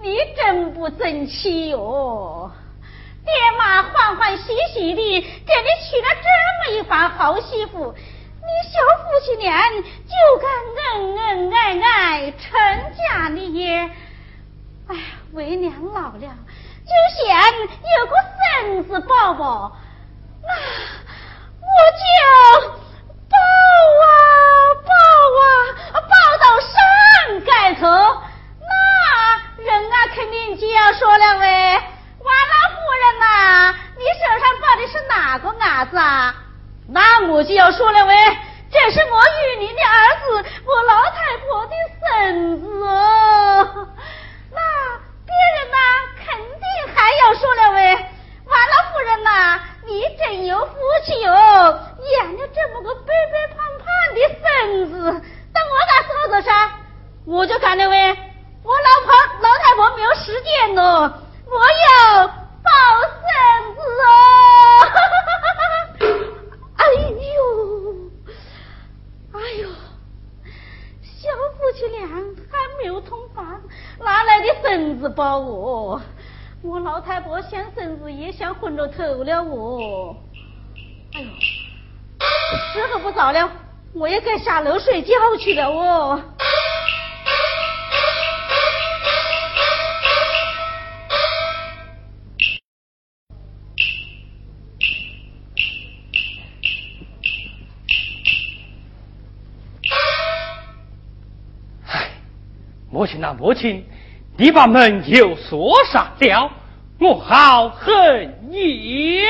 你真不争气哟！爹妈欢欢喜喜的给你娶了这么一番好媳妇，你小夫妻俩就该恩恩爱爱成家立业。哎呀，为娘老了，就想有个孙子抱抱，那我就抱啊抱啊抱到山盖头，人啊肯定就要说了喂。王老夫人呐，你手上抱的是哪个伢子啊？那我就要说了喂，这是我玉林的儿子，走了我。哎呦，时候不早了，我也该下楼睡觉去了哦。哎，母亲呐、啊，母亲，你把门又锁上了。我好恨你。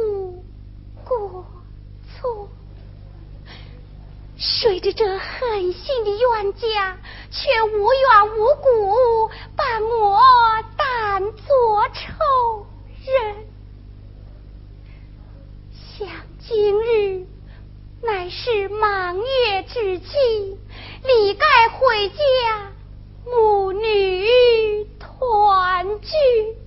无过错。随着这狠心的冤家，却无缘无故把我当作仇人。想今日乃是满月之际，理该回家，母女团聚。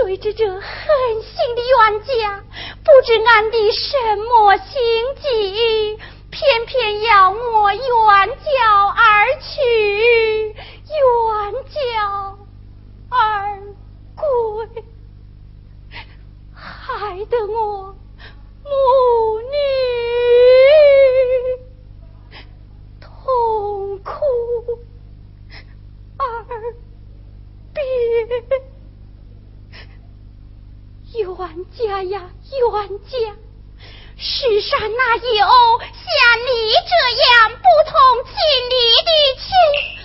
随着这狠心的冤家，不知安的什么心计，偏偏要我远脚而去，远脚而归。害得我母女痛苦而别，冤家呀冤家，世上哪有像你这样不通情理的亲。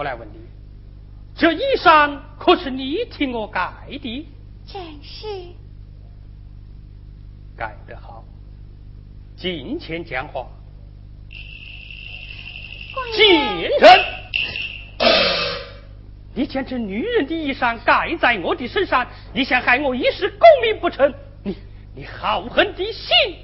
我来问你，这衣裳可是你替我盖的？正是。盖得好，金钱讲话。贱人！你将这女人的衣裳盖在我的身上，你想害我一世功名不成？你你好狠的心